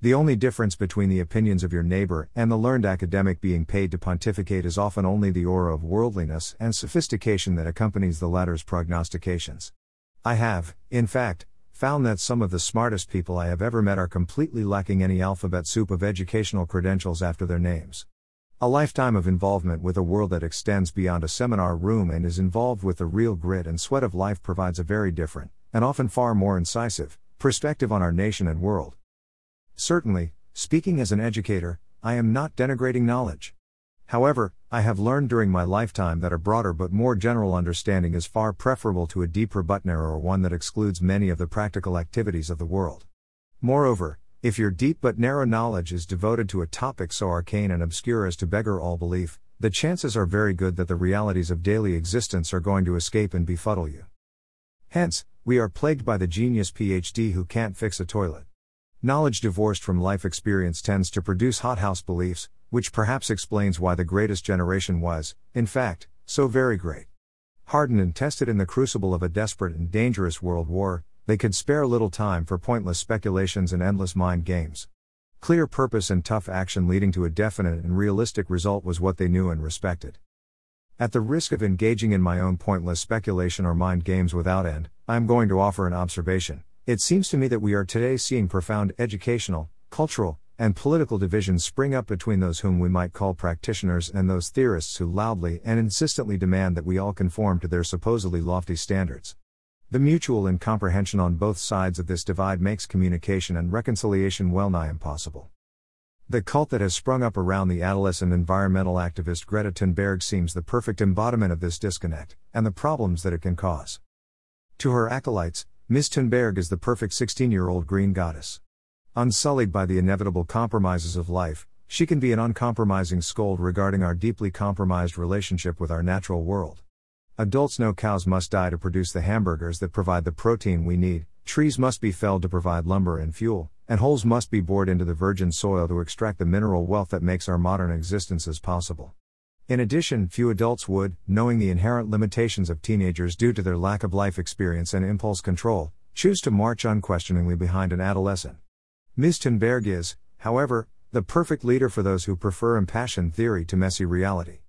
The only difference between the opinions of your neighbor and the learned academic being paid to pontificate is often only the aura of worldliness and sophistication that accompanies the latter's prognostications. I have, in fact, found that some of the smartest people I have ever met are completely lacking any alphabet soup of educational credentials after their names. A lifetime of involvement with a world that extends beyond a seminar room and is involved with the real grit and sweat of life provides a very different, and often far more incisive, perspective on our nation and world. Certainly, speaking as an educator, I am not denigrating knowledge. However, I have learned during my lifetime that a broader but more general understanding is far preferable to a deeper but narrower one that excludes many of the practical activities of the world. Moreover, if your deep but narrow knowledge is devoted to a topic so arcane and obscure as to beggar all belief, the chances are very good that the realities of daily existence are going to escape and befuddle you. Hence, we are plagued by the genius PhD who can't fix a toilet. Knowledge divorced from life experience tends to produce hothouse beliefs, which perhaps explains why the greatest generation was, in fact, so very great. Hardened and tested in the crucible of a desperate and dangerous world war, they could spare little time for pointless speculations and endless mind games. Clear purpose and tough action leading to a definite and realistic result was what they knew and respected. At the risk of engaging in my own pointless speculation or mind games without end, I am going to offer an observation. It seems to me that we are today seeing profound educational, cultural, and political divisions spring up between those whom we might call practitioners and those theorists who loudly and insistently demand that we all conform to their supposedly lofty standards. The mutual incomprehension on both sides of this divide makes communication and reconciliation well nigh impossible. The cult that has sprung up around the adolescent environmental activist Greta Thunberg seems the perfect embodiment of this disconnect, and the problems that it can cause. To her acolytes, Miss Thunberg is the perfect 16 year old green goddess. Unsullied by the inevitable compromises of life, she can be an uncompromising scold regarding our deeply compromised relationship with our natural world. Adults know cows must die to produce the hamburgers that provide the protein we need, trees must be felled to provide lumber and fuel, and holes must be bored into the virgin soil to extract the mineral wealth that makes our modern existences possible. In addition, few adults would, knowing the inherent limitations of teenagers due to their lack of life experience and impulse control, choose to march unquestioningly behind an adolescent. Ms. Thunberg is, however, the perfect leader for those who prefer impassioned theory to messy reality.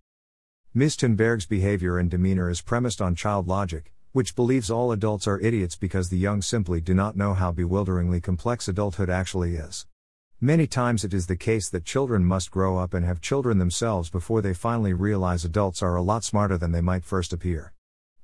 Ms. Thunberg's behavior and demeanor is premised on child logic, which believes all adults are idiots because the young simply do not know how bewilderingly complex adulthood actually is. Many times it is the case that children must grow up and have children themselves before they finally realize adults are a lot smarter than they might first appear.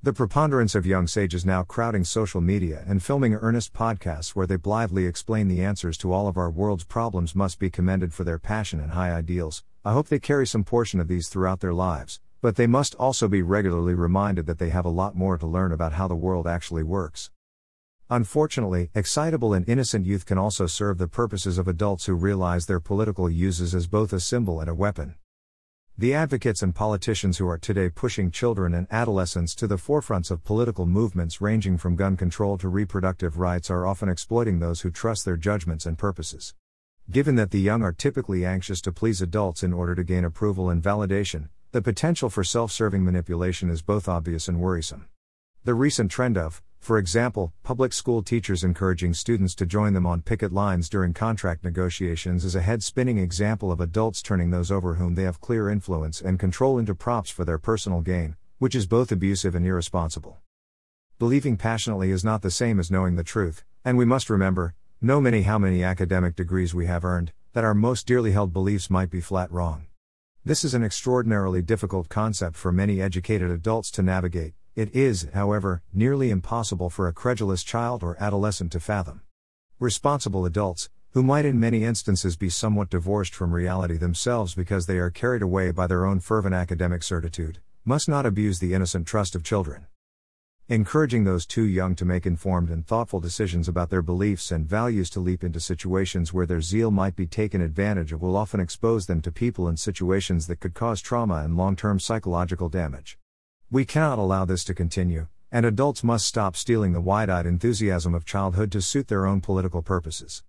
The preponderance of young sages now crowding social media and filming earnest podcasts where they blithely explain the answers to all of our world's problems must be commended for their passion and high ideals. I hope they carry some portion of these throughout their lives, but they must also be regularly reminded that they have a lot more to learn about how the world actually works. Unfortunately, excitable and innocent youth can also serve the purposes of adults who realize their political uses as both a symbol and a weapon. The advocates and politicians who are today pushing children and adolescents to the forefronts of political movements ranging from gun control to reproductive rights are often exploiting those who trust their judgments and purposes. Given that the young are typically anxious to please adults in order to gain approval and validation, the potential for self serving manipulation is both obvious and worrisome. The recent trend of, for example, public school teachers encouraging students to join them on picket lines during contract negotiations is a head spinning example of adults turning those over whom they have clear influence and control into props for their personal gain, which is both abusive and irresponsible. Believing passionately is not the same as knowing the truth, and we must remember, no many how many academic degrees we have earned, that our most dearly held beliefs might be flat wrong. This is an extraordinarily difficult concept for many educated adults to navigate, it is, however, nearly impossible for a credulous child or adolescent to fathom. Responsible adults, who might in many instances be somewhat divorced from reality themselves because they are carried away by their own fervent academic certitude, must not abuse the innocent trust of children. Encouraging those too young to make informed and thoughtful decisions about their beliefs and values to leap into situations where their zeal might be taken advantage of will often expose them to people and situations that could cause trauma and long term psychological damage. We cannot allow this to continue, and adults must stop stealing the wide eyed enthusiasm of childhood to suit their own political purposes.